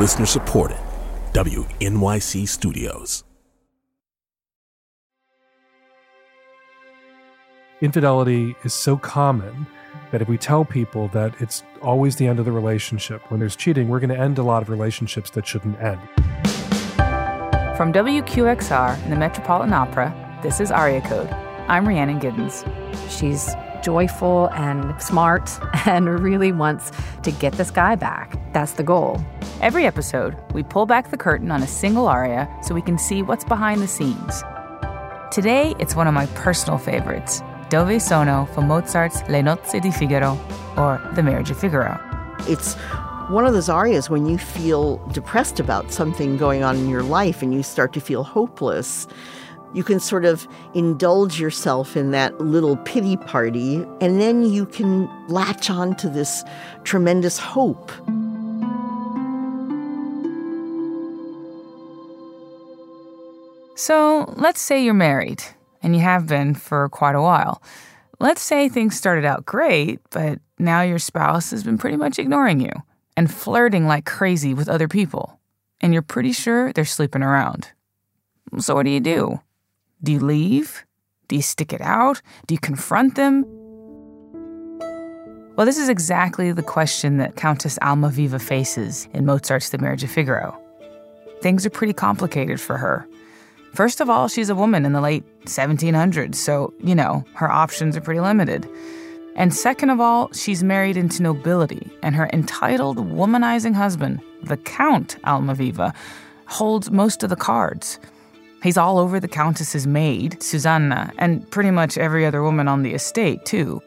Listener supported. WNYC Studios. Infidelity is so common that if we tell people that it's always the end of the relationship, when there's cheating, we're going to end a lot of relationships that shouldn't end. From WQXR and the Metropolitan Opera, this is Aria Code. I'm Rhiannon Giddens. She's joyful and smart and really wants to get this guy back. That's the goal. Every episode, we pull back the curtain on a single aria so we can see what's behind the scenes. Today, it's one of my personal favorites Dove Sono from Mozart's Le Nozze di Figaro, or The Marriage of Figaro. It's one of those arias when you feel depressed about something going on in your life and you start to feel hopeless. You can sort of indulge yourself in that little pity party, and then you can latch on to this tremendous hope. So let's say you're married, and you have been for quite a while. Let's say things started out great, but now your spouse has been pretty much ignoring you and flirting like crazy with other people, and you're pretty sure they're sleeping around. So what do you do? Do you leave? Do you stick it out? Do you confront them? Well, this is exactly the question that Countess Almaviva faces in Mozart's The Marriage of Figaro. Things are pretty complicated for her. First of all, she's a woman in the late 1700s, so, you know, her options are pretty limited. And second of all, she's married into nobility, and her entitled, womanizing husband, the Count Almaviva, holds most of the cards. He's all over the Countess's maid, Susanna, and pretty much every other woman on the estate, too.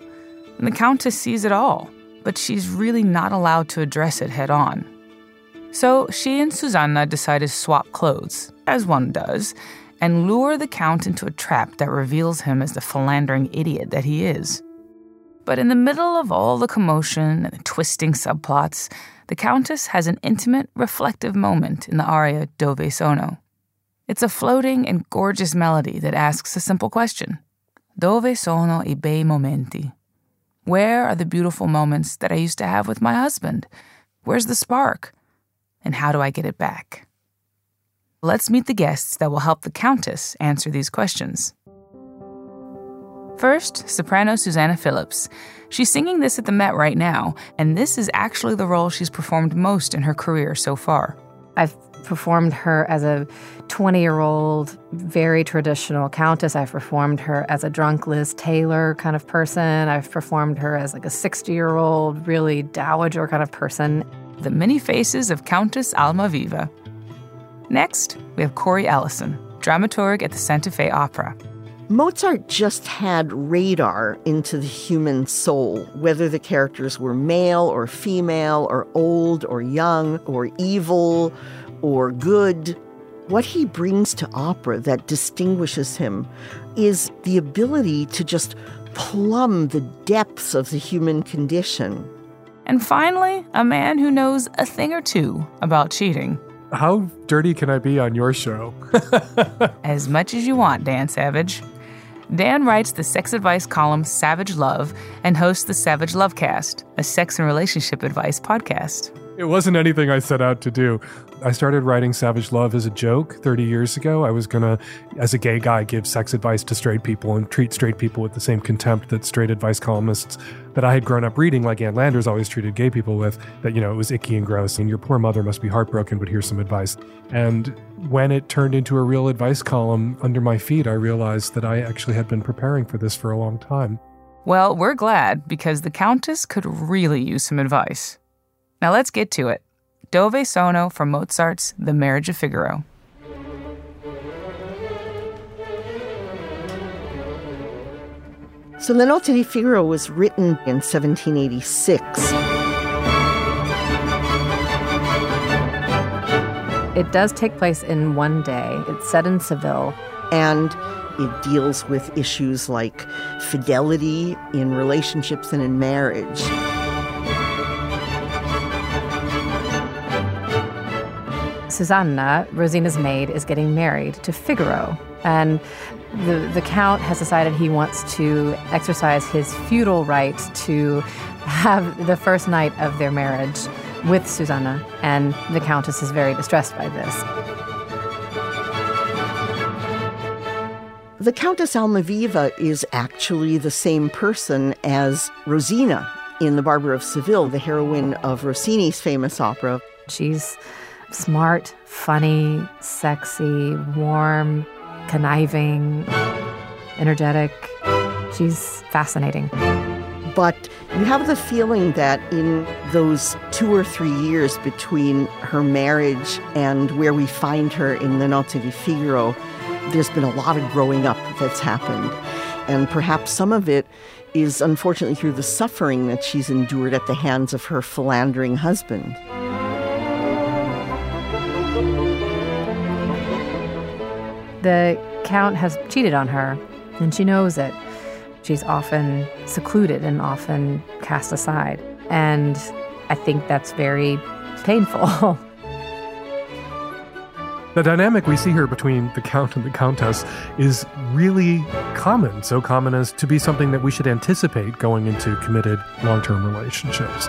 And the Countess sees it all, but she's really not allowed to address it head on. So she and Susanna decide to swap clothes, as one does, and lure the Count into a trap that reveals him as the philandering idiot that he is. But in the middle of all the commotion and the twisting subplots, the Countess has an intimate, reflective moment in the aria Dove Sono. It's a floating and gorgeous melody that asks a simple question Dove sono i bei momenti? Where are the beautiful moments that I used to have with my husband? Where's the spark? And how do I get it back? Let's meet the guests that will help the Countess answer these questions. First, soprano Susanna Phillips. She's singing this at the Met right now, and this is actually the role she's performed most in her career so far. I've performed her as a 20 year old, very traditional countess. I've performed her as a drunk Liz Taylor kind of person. I've performed her as like a 60 year old, really dowager kind of person. The many faces of Countess Almaviva. Next, we have Cori Ellison, dramaturg at the Santa Fe Opera. Mozart just had radar into the human soul, whether the characters were male or female, or old or young, or evil or good. What he brings to opera that distinguishes him is the ability to just plumb the depths of the human condition. And finally, a man who knows a thing or two about cheating. How dirty can I be on your show? as much as you want, Dan Savage. Dan writes the sex advice column Savage Love and hosts the Savage Lovecast, a sex and relationship advice podcast. It wasn't anything I set out to do. I started writing Savage Love as a joke 30 years ago. I was going to, as a gay guy, give sex advice to straight people and treat straight people with the same contempt that straight advice columnists that I had grown up reading, like Ann Landers, always treated gay people with, that, you know, it was icky and gross, and your poor mother must be heartbroken, but here's some advice. And when it turned into a real advice column under my feet, I realized that I actually had been preparing for this for a long time. Well, we're glad because the Countess could really use some advice. Now let's get to it. Dove Sono from Mozart's The Marriage of Figaro. So, Le Nozze di Figaro was written in 1786. It does take place in one day. It's set in Seville. And it deals with issues like fidelity in relationships and in marriage. Susanna, Rosina's maid, is getting married to Figaro. And the, the Count has decided he wants to exercise his feudal right to have the first night of their marriage with Susanna, and the Countess is very distressed by this. The Countess Almaviva is actually the same person as Rosina in The Barber of Seville, the heroine of Rossini's famous opera. She's smart, funny, sexy, warm, conniving, energetic. She's fascinating. But you have the feeling that in those two or three years between her marriage and where we find her in the Nozze di Figaro, there's been a lot of growing up that's happened. And perhaps some of it is unfortunately through the suffering that she's endured at the hands of her philandering husband. The Count has cheated on her, and she knows it. She's often secluded and often cast aside. And I think that's very painful. The dynamic we see here between the Count and the Countess is really common, so common as to be something that we should anticipate going into committed long term relationships.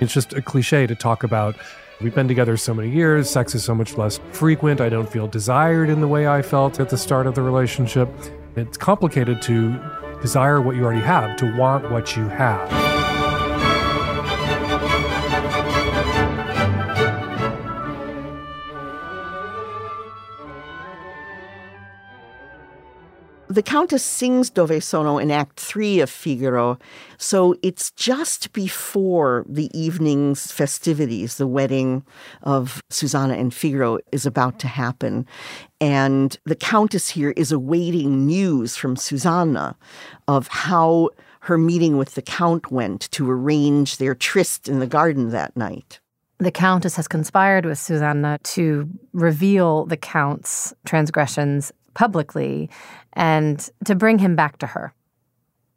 It's just a cliche to talk about we've been together so many years, sex is so much less frequent, I don't feel desired in the way I felt at the start of the relationship. It's complicated to desire what you already have, to want what you have. The Countess sings Dove Sono in Act Three of Figaro, so it's just before the evening's festivities. The wedding of Susanna and Figaro is about to happen. And the Countess here is awaiting news from Susanna of how her meeting with the Count went to arrange their tryst in the garden that night. The Countess has conspired with Susanna to reveal the Count's transgressions publicly and to bring him back to her.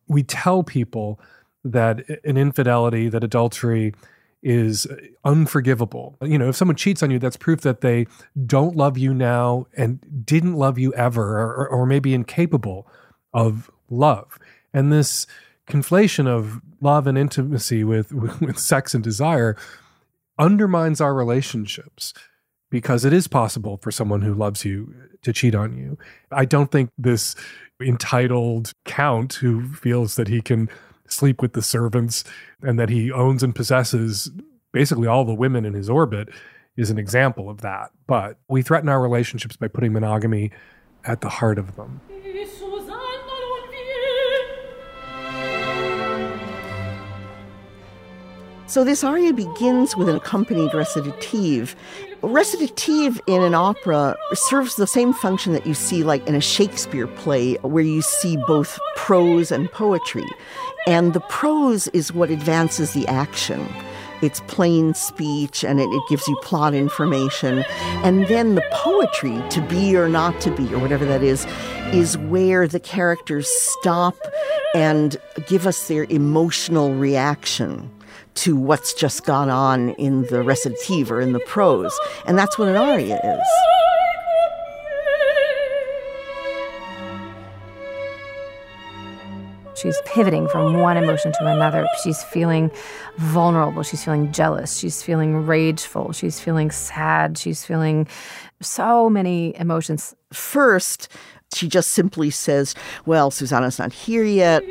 We tell people that an infidelity, that adultery is unforgivable. You know, if someone cheats on you, that's proof that they don't love you now and didn't love you ever, or, or maybe incapable of love. And this conflation of love and intimacy with, with, with sex and desire undermines our relationships because it is possible for someone who loves you to cheat on you. I don't think this entitled count who feels that he can sleep with the servants and that he owns and possesses basically all the women in his orbit is an example of that. But we threaten our relationships by putting monogamy at the heart of them. So this aria begins with an accompanied recitative. Recitative in an opera serves the same function that you see like in a Shakespeare play where you see both prose and poetry. And the prose is what advances the action. It's plain speech and it, it, gives you plot information. And then the poetry, to be or not to be, or whatever that is, is where the characters stop and give us their emotional reaction to what's just gone on in the recitative or in the prose. And that's what an aria is. She's pivoting from one emotion to another. She's feeling vulnerable. She's feeling jealous. She's feeling rageful. She's feeling sad. She's feeling so many emotions. First, she just simply says, Well, Susanna's not here yet.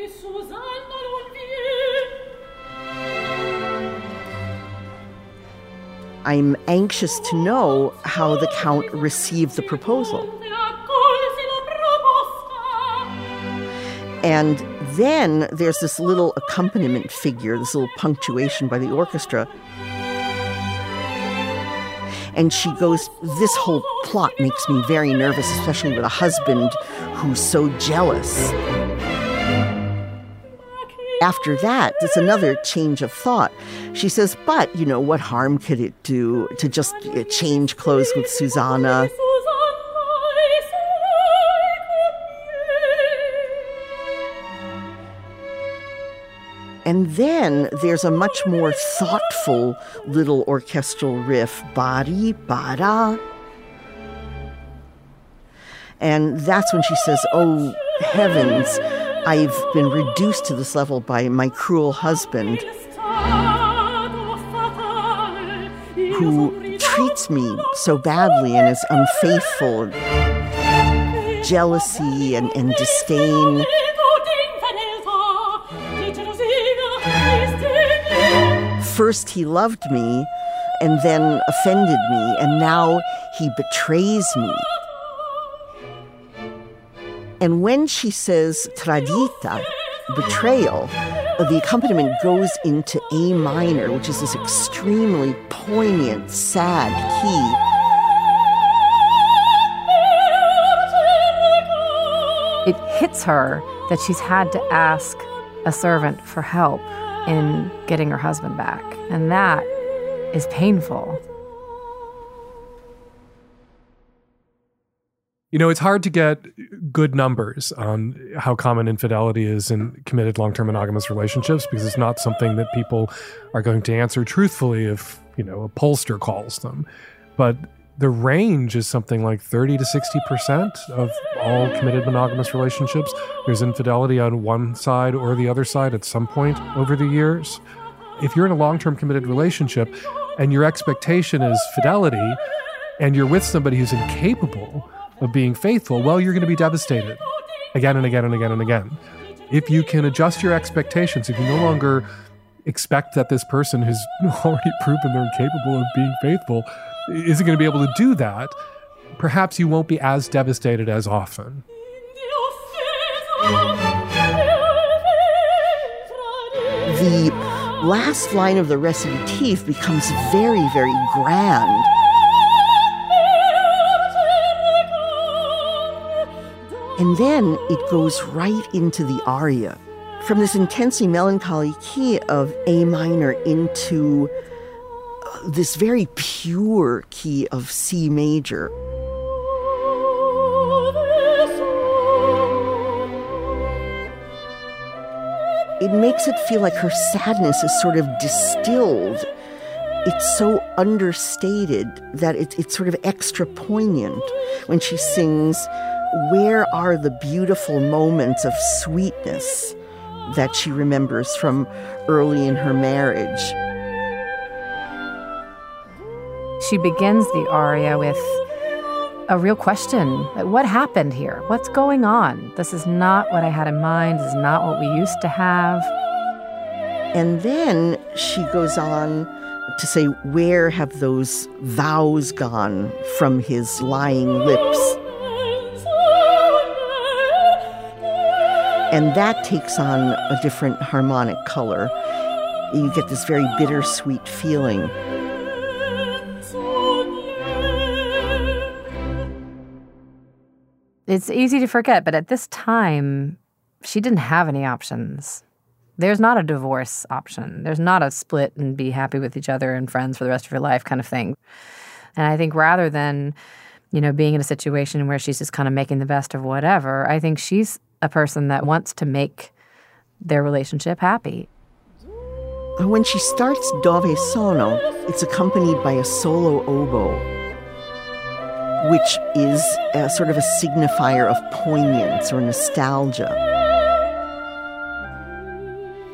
I'm anxious to know how the Count received the proposal. And then there's this little accompaniment figure, this little punctuation by the orchestra. And she goes, This whole plot makes me very nervous, especially with a husband who's so jealous. After that, it's another change of thought. She says, But, you know, what harm could it do to just uh, change clothes with Susanna? And then there's a much more thoughtful little orchestral riff, bari, bara. And that's when she says, Oh, heavens, I've been reduced to this level by my cruel husband. who treats me so badly and is unfaithful. Jealousy and, and disdain. First, he loved me and then offended me, and now he betrays me. And when she says tradita, betrayal, the accompaniment goes into A minor, which is this extremely poignant, sad key. It hits her that she's had to ask a servant for help in getting her husband back. And that is painful. You know, it's hard to get good numbers on how common infidelity is in committed long term monogamous relationships because it's not something that people are going to answer truthfully if, you know, a pollster calls them. But the range is something like 30 to 60% of all committed monogamous relationships. There's infidelity on one side or the other side at some point over the years. If you're in a long term committed relationship and your expectation is fidelity and you're with somebody who's incapable of being faithful, well, you're going to be devastated again and again and again and again. If you can adjust your expectations, if you no longer expect that this person who's already proven they're incapable of being faithful isn't going to be able to do that, perhaps you won't be as devastated as often. The last line of the recitative becomes very, very grand. And then it goes right into the aria. From this intensely melancholy key of A minor into uh, this very pure key of C major. It makes it feel like her sadness is sort of distilled. It's so understated that it, it's sort of extra poignant when she sings where are the beautiful moments of sweetness that she remembers from early in her marriage? She begins the aria with a real question What happened here? What's going on? This is not what I had in mind. This is not what we used to have. And then she goes on to say, Where have those vows gone from his lying lips? And that takes on a different harmonic color. You get this very bittersweet feeling. It's easy to forget, but at this time, she didn't have any options. There's not a divorce option. There's not a split and be happy with each other and friends for the rest of your life kind of thing. And I think rather than, you know, being in a situation where she's just kind of making the best of whatever, I think she's a person that wants to make their relationship happy. When she starts Dove Sono, it's accompanied by a solo oboe, which is a sort of a signifier of poignance or nostalgia.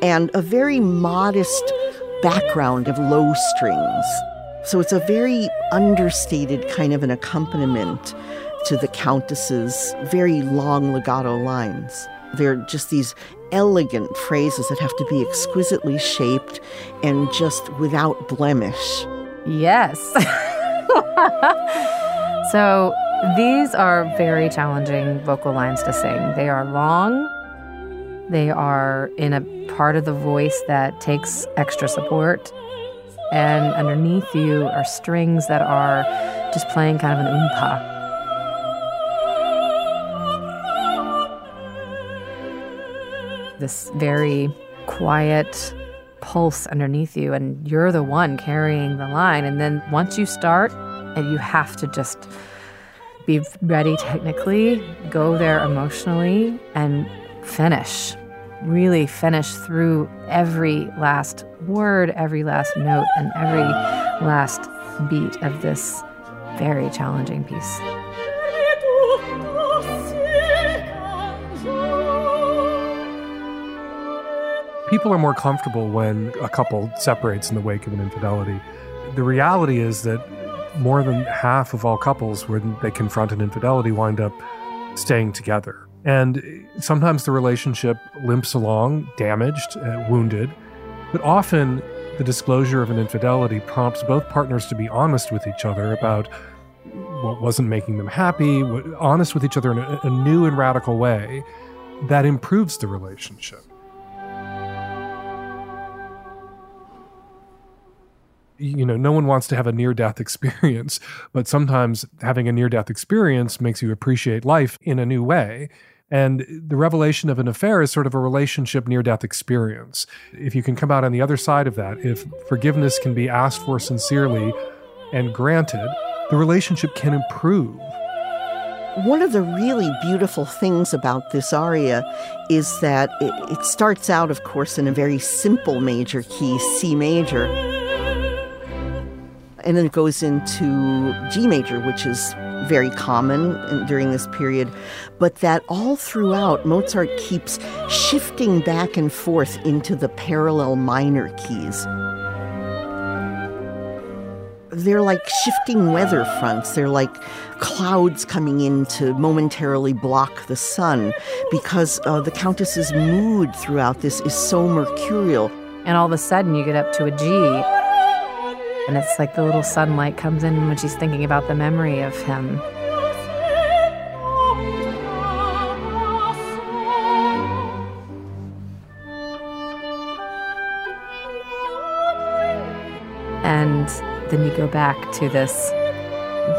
And a very modest background of low strings. So it's a very understated kind of an accompaniment to the Countess's very long legato lines. They're just these elegant phrases that have to be exquisitely shaped and just without blemish. Yes. so these are very challenging vocal lines to sing. They are long, they are in a part of the voice that takes extra support. And underneath you are strings that are just playing kind of an oompa. this very quiet pulse underneath you, and you're the one carrying the line. And then once you start, and you have to just be ready technically, go there emotionally, and finish. Really finish through every last word, every last note, and every last beat of this very challenging piece. people are more comfortable when a couple separates in the wake of an infidelity. the reality is that more than half of all couples, when they confront an infidelity, wind up staying together. And sometimes the relationship limps along, damaged, uh, wounded, but often the disclosure of an infidelity prompts both partners to be honest with each other about what wasn't making them happy, honest with each other in a, a new and radical way that improves the relationship. you know, no one wants to have a near death experience, but sometimes having a near death experience makes you appreciate life in a new way. And the revelation of an affair is sort of a relationship near death experience. If you can come out on the other side of that, if forgiveness can be asked for sincerely and granted, the relationship can improve. One of the really beautiful things about this aria is that it, it starts out, of course, in a very simple major key, C major and then it goes into G major, which is very common during this period, but that all throughout, Mozart keeps shifting back and forth into the parallel minor keys. They're like shifting weather fronts. They're like clouds coming in to momentarily block the sun because uh, the Countess's mood throughout this is so mercurial. And all of a sudden, you get up to a G and it's like the little sunlight comes in when she's thinking about the memory of him. And then you go back to this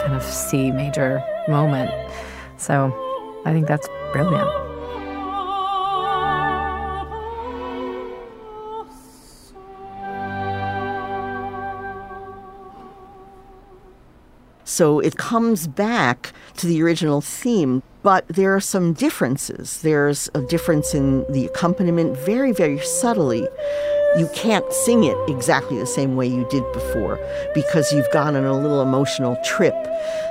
kind of C major moment. So I think that's brilliant. So it comes back to the original theme, but there are some differences. There's a difference in the accompaniment, very, very subtly. You can't sing it exactly the same way you did before because you've gone on a little emotional trip.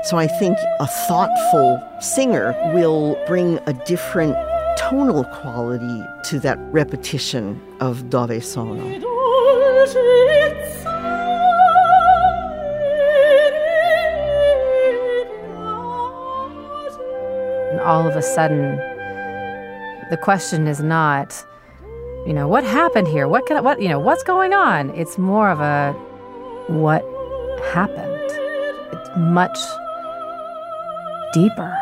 So I think a thoughtful singer will bring a different tonal quality to that repetition of Dove Sono. All of a sudden, the question is not, you know, what happened here? What can, what, you know, what's going on? It's more of a, what happened? It's much deeper.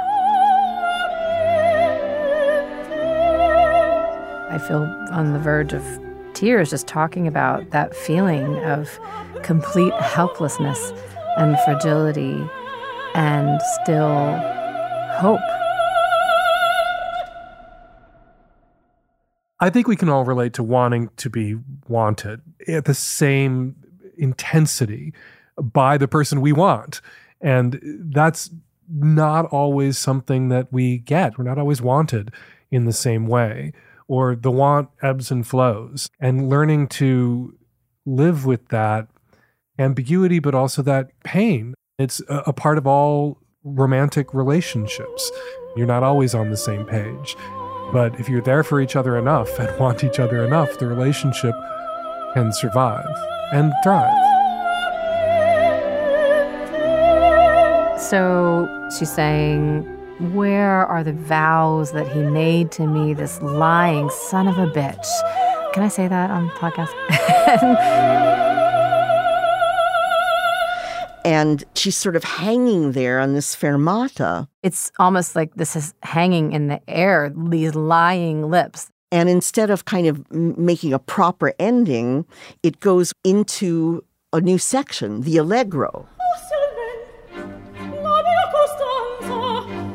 I feel on the verge of tears just talking about that feeling of complete helplessness and fragility and still hope. I think we can all relate to wanting to be wanted at the same intensity by the person we want. And that's not always something that we get. We're not always wanted in the same way, or the want ebbs and flows. And learning to live with that ambiguity, but also that pain. It's a, part of all romantic relationships. You're not always on the same page. But if you're there for each other enough and want each other enough, the relationship can survive and thrive. So she's saying, Where are the vows that he made to me, this lying son of a bitch? Can I say that on podcast? and she's sort of hanging there on this fermata. It's almost like this is hanging in the air, these lying lips. And instead of kind of making a proper ending, it goes into a new section, the allegro.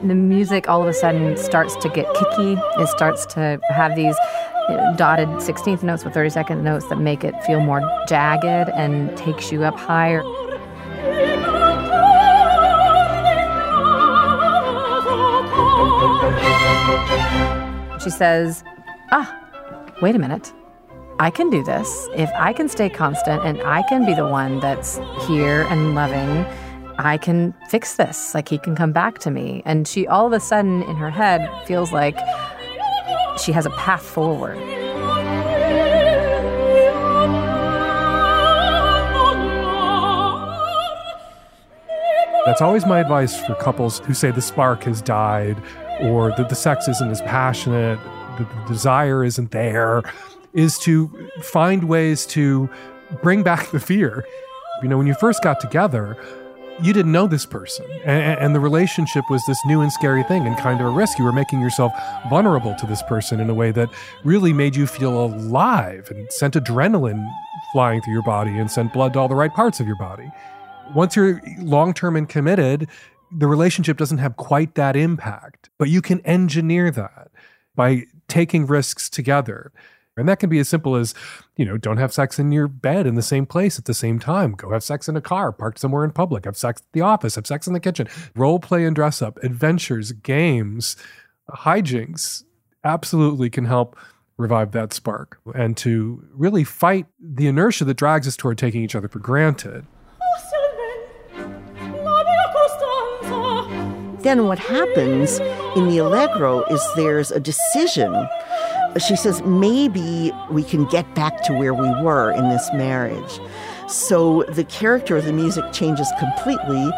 The music all of a sudden starts to get kicky. It starts to have these dotted 16th notes with 32nd notes that make it feel more jagged and takes you up higher. She says, Ah, wait a minute. I can do this. If I can stay constant and I can be the one that's here and loving, I can fix this. Like he can come back to me. And she all of a sudden in her head feels like she has a path forward. That's always my advice for couples who say the spark has died or that the sex isn't as passionate, the desire isn't there, is to find ways to bring back the fear. You know, when you first got together, you didn't know this person, and, and, the relationship was this new and scary thing and kind of a risk. You were making yourself vulnerable to this person in a way that really made you feel alive and sent adrenaline flying through your body and sent blood to all the right parts of your body. Once you're long term and committed, the relationship doesn't have quite that impact, but you can engineer that by taking risks together. And that can be as simple as, you know, don't have sex in your bed in the same place at the same time. Go have sex in a car, parked somewhere in public, have sex at the office, have sex in the kitchen, role play and dress up, adventures, games, hijinks absolutely can help revive that spark and to really fight the inertia that drags us toward taking each other for granted. Then what happens in the Allegro is there's a decision she says, maybe we can get back to where we were in this marriage. So the character of the music changes completely,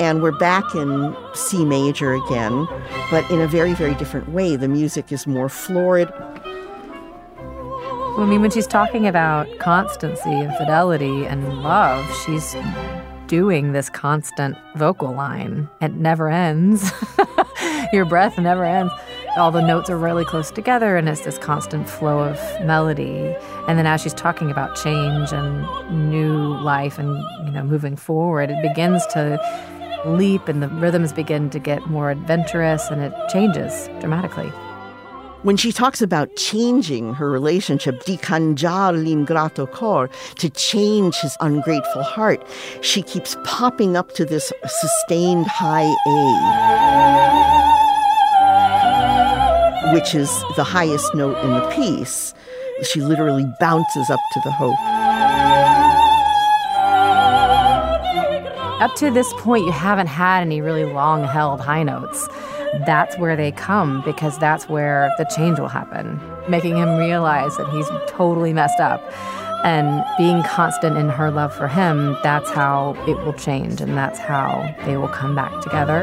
and we're back in C major again, but in a very, very different way. The music is more florid. I mean, when she's talking about constancy and fidelity and love, she's doing this constant vocal line. It never ends. Your breath never ends all the notes are really close together and it's this constant flow of melody. And then as she's talking about change and new life and you know moving forward, it begins to leap and the rhythms begin to get more adventurous and it changes dramatically. When she talks about changing her relationship, di cangiar l'ingrato cor, to change his ungrateful heart, she keeps popping up to this sustained high A which is the highest note in the piece. She literally bounces up to the hope. Up to this point, you haven't had any really long held high notes. That's where they come because that's where the change will happen, making him realize that he's totally messed up. And being constant in her love for him, that's how it will change and that's how they will come back together.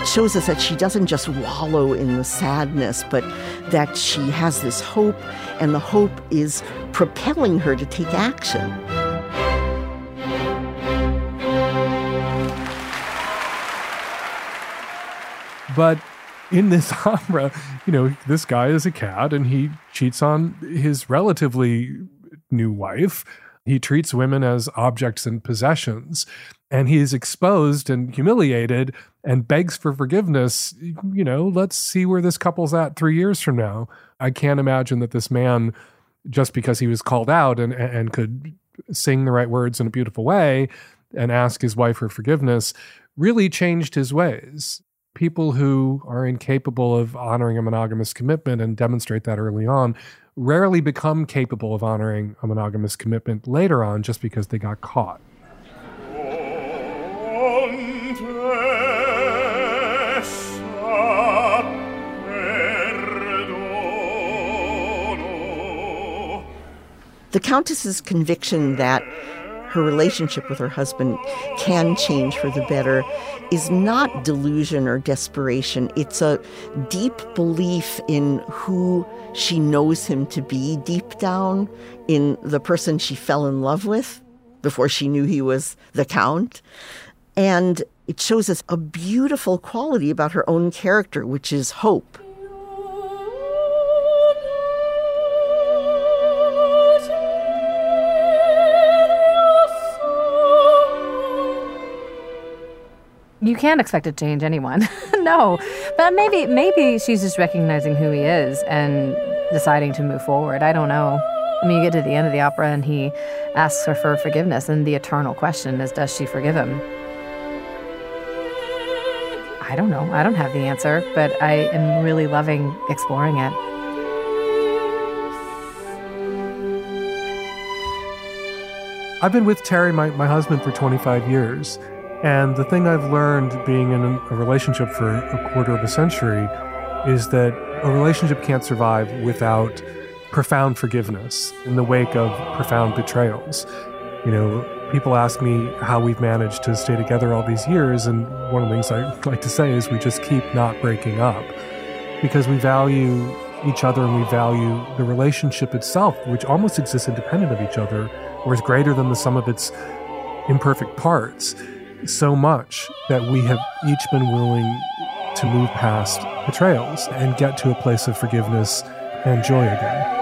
It shows us that she doesn't just wallow in the sadness, but that she has this hope, and the hope is propelling her to take action. But in this opera, you know, this guy is a cad and he cheats on his relatively new wife. He treats women as objects and possessions and he is exposed and humiliated and begs for forgiveness, you know, let's see where this couple's at three years from now. I can't imagine that this man, just because he was called out and, and could sing the right words in a beautiful way and ask his wife for forgiveness, really changed his ways. People who are incapable of honoring a monogamous commitment and demonstrate that early on rarely become capable of honoring a monogamous commitment later on just because they got caught. The Countess's conviction that her relationship with her husband can change for the better is not delusion or desperation. It's a deep belief in who she knows him to be deep down, in the person she fell in love with before she knew he was the Count. And it shows us a beautiful quality about her own character, which is hope. You can't expect it to change anyone. no. But maybe maybe she's just recognizing who he is and deciding to move forward. I don't know. I mean, you get to the end of the opera and he asks her for forgiveness, and the eternal question is, does she forgive him? I don't know. I don't have the answer, but I am really loving exploring it. I've been with Terry, my, my husband, for 25 years. And the thing I've learned being in a relationship for a quarter of a century is that a relationship can't survive without profound forgiveness in the wake of profound betrayals. You know, people ask me how we've managed to stay together all these years, and one of the things I like to say is we just keep not breaking up because we value each other and we value the relationship itself, which almost exists independent of each other or is greater than the sum of its imperfect parts, so much that we have each been willing to move past betrayals and get to a place of forgiveness and joy again.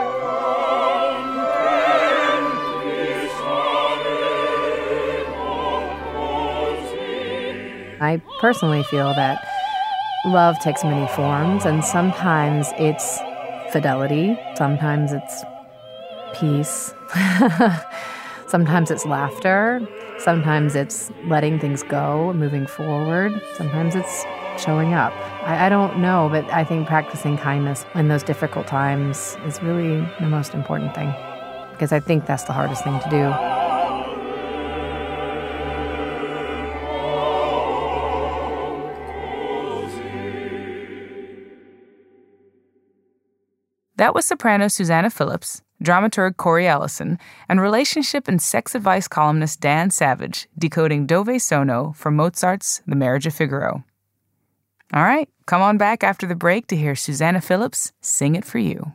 I personally feel that love takes many forms, and sometimes it's fidelity, sometimes it's peace, sometimes it's laughter, sometimes it's letting things go, moving forward, sometimes it's showing up. I, I, don't know, but I think practicing kindness in those difficult times is really the most important thing because I think that's the hardest thing to do. That was soprano Susanna Phillips, dramaturg Cori Ellison, and relationship and sex advice columnist Dan Savage decoding Dove Sono from Mozart's The Marriage of Figaro. All right, come on back after the break to hear Susanna Phillips sing it for you.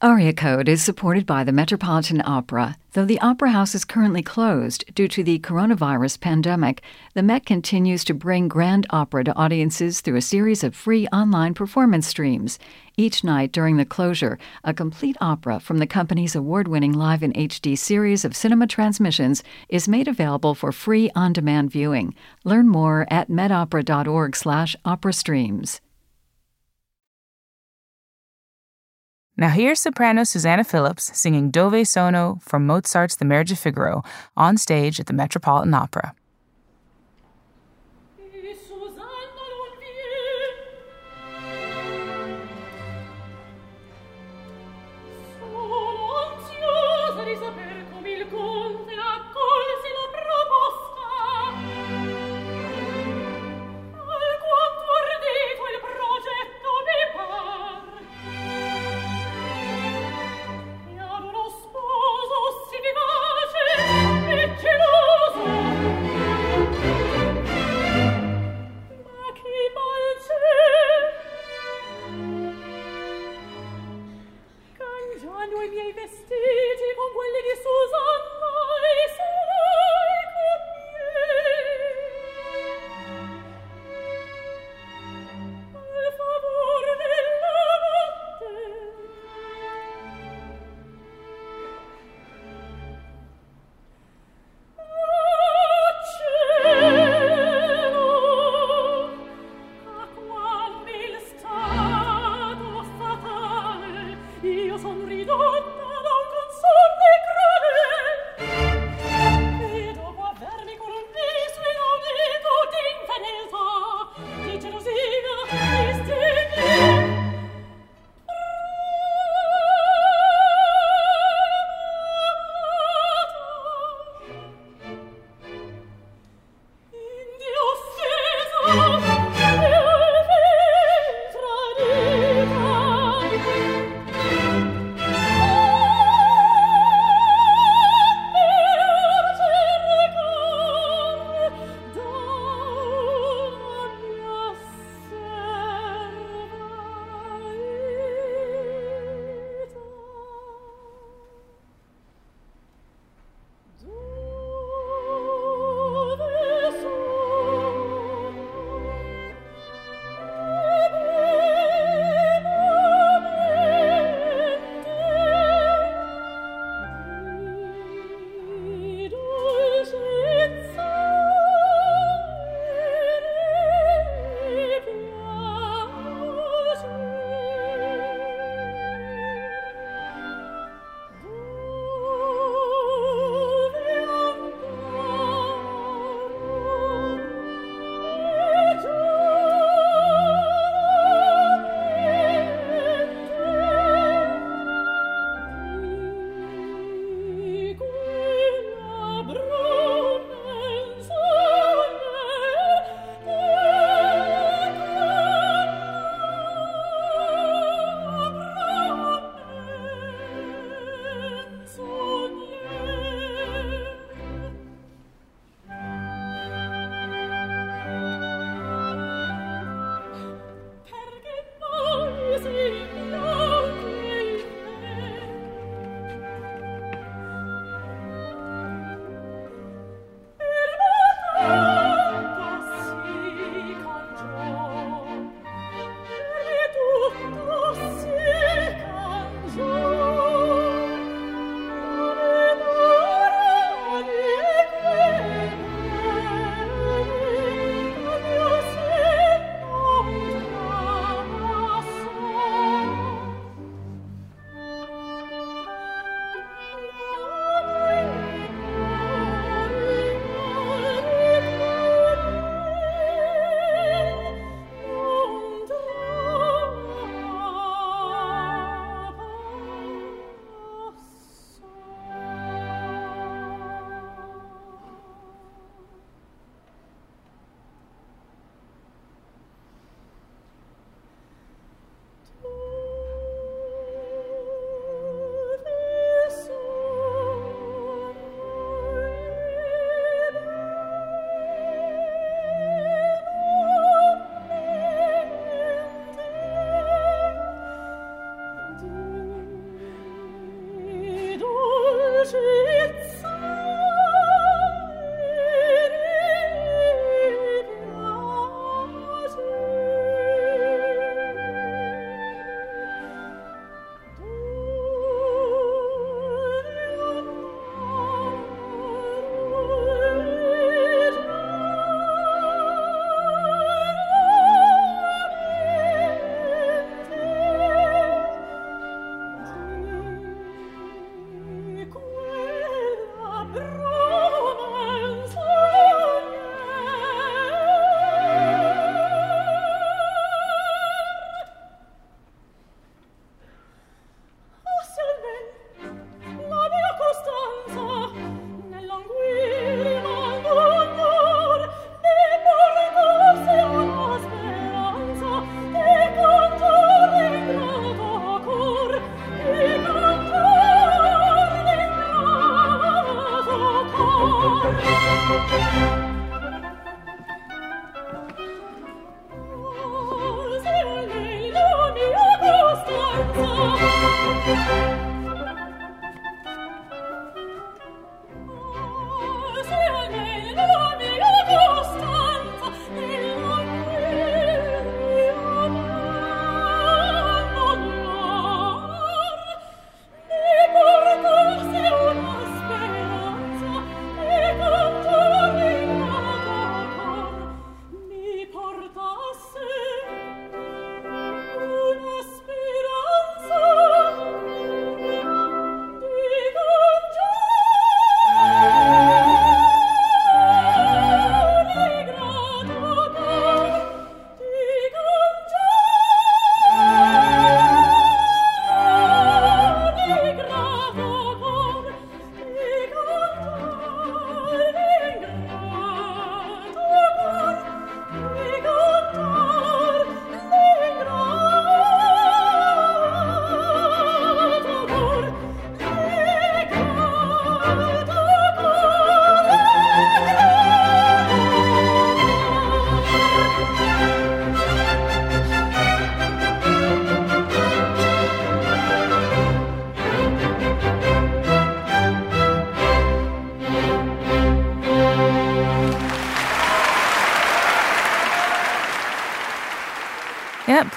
Aria Code is supported by the Metropolitan Opera. Though the Opera House is currently closed due to the coronavirus pandemic, the Met continues to bring grand opera to audiences through a series of free online performance streams. Each night during the closure, a complete opera from the company's award winning Live in HD series of cinema transmissions is made available for free on demand viewing. Learn more at metopera.org slash opera streams. Now here's soprano Susanna Phillips singing Dove Sono from Mozart's The Marriage of Figaro on stage at the Metropolitan Opera. miei vestiti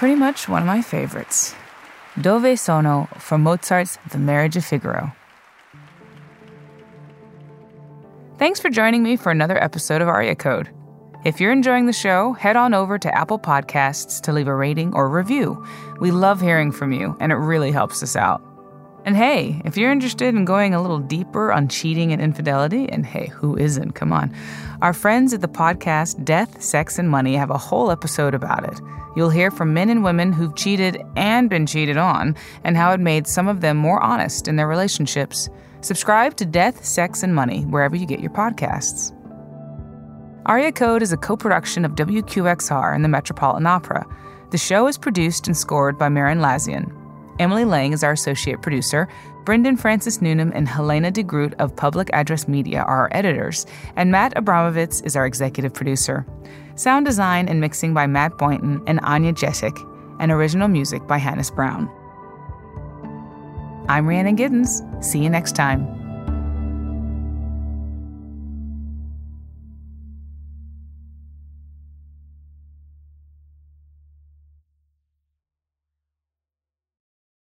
pretty much one of my favorites. Dove Sono from Mozart's The Marriage of Figaro. Thanks for joining me for another episode of Aria Code. If you're enjoying the show, head on over to Apple Podcasts to leave a rating or review. We love hearing from you, and it really helps us out. And hey, if you're interested in going a little deeper on cheating and infidelity, and hey, who isn't? Come on. Our friends at the podcast Death, Sex, and Money have a whole episode about it. You'll hear from men and women who've cheated and been cheated on, and how it made some of them more honest in their relationships. Subscribe to Death, Sex, and Money wherever you get your podcasts. Aria Code is a co production of WQXR and the Metropolitan Opera. The show is produced and scored by Merrin Lazyan. Emily Lang is our associate producer. Brendan Francis Newnam and Helena DeGroot of Public Address Media are our editors, and Matt Abramovitz is our executive producer. Sound design and mixing by Matt Boynton and Anya Jessic, and original music by Hannis Brown. I'm Rhiannon Giddens. See you next time.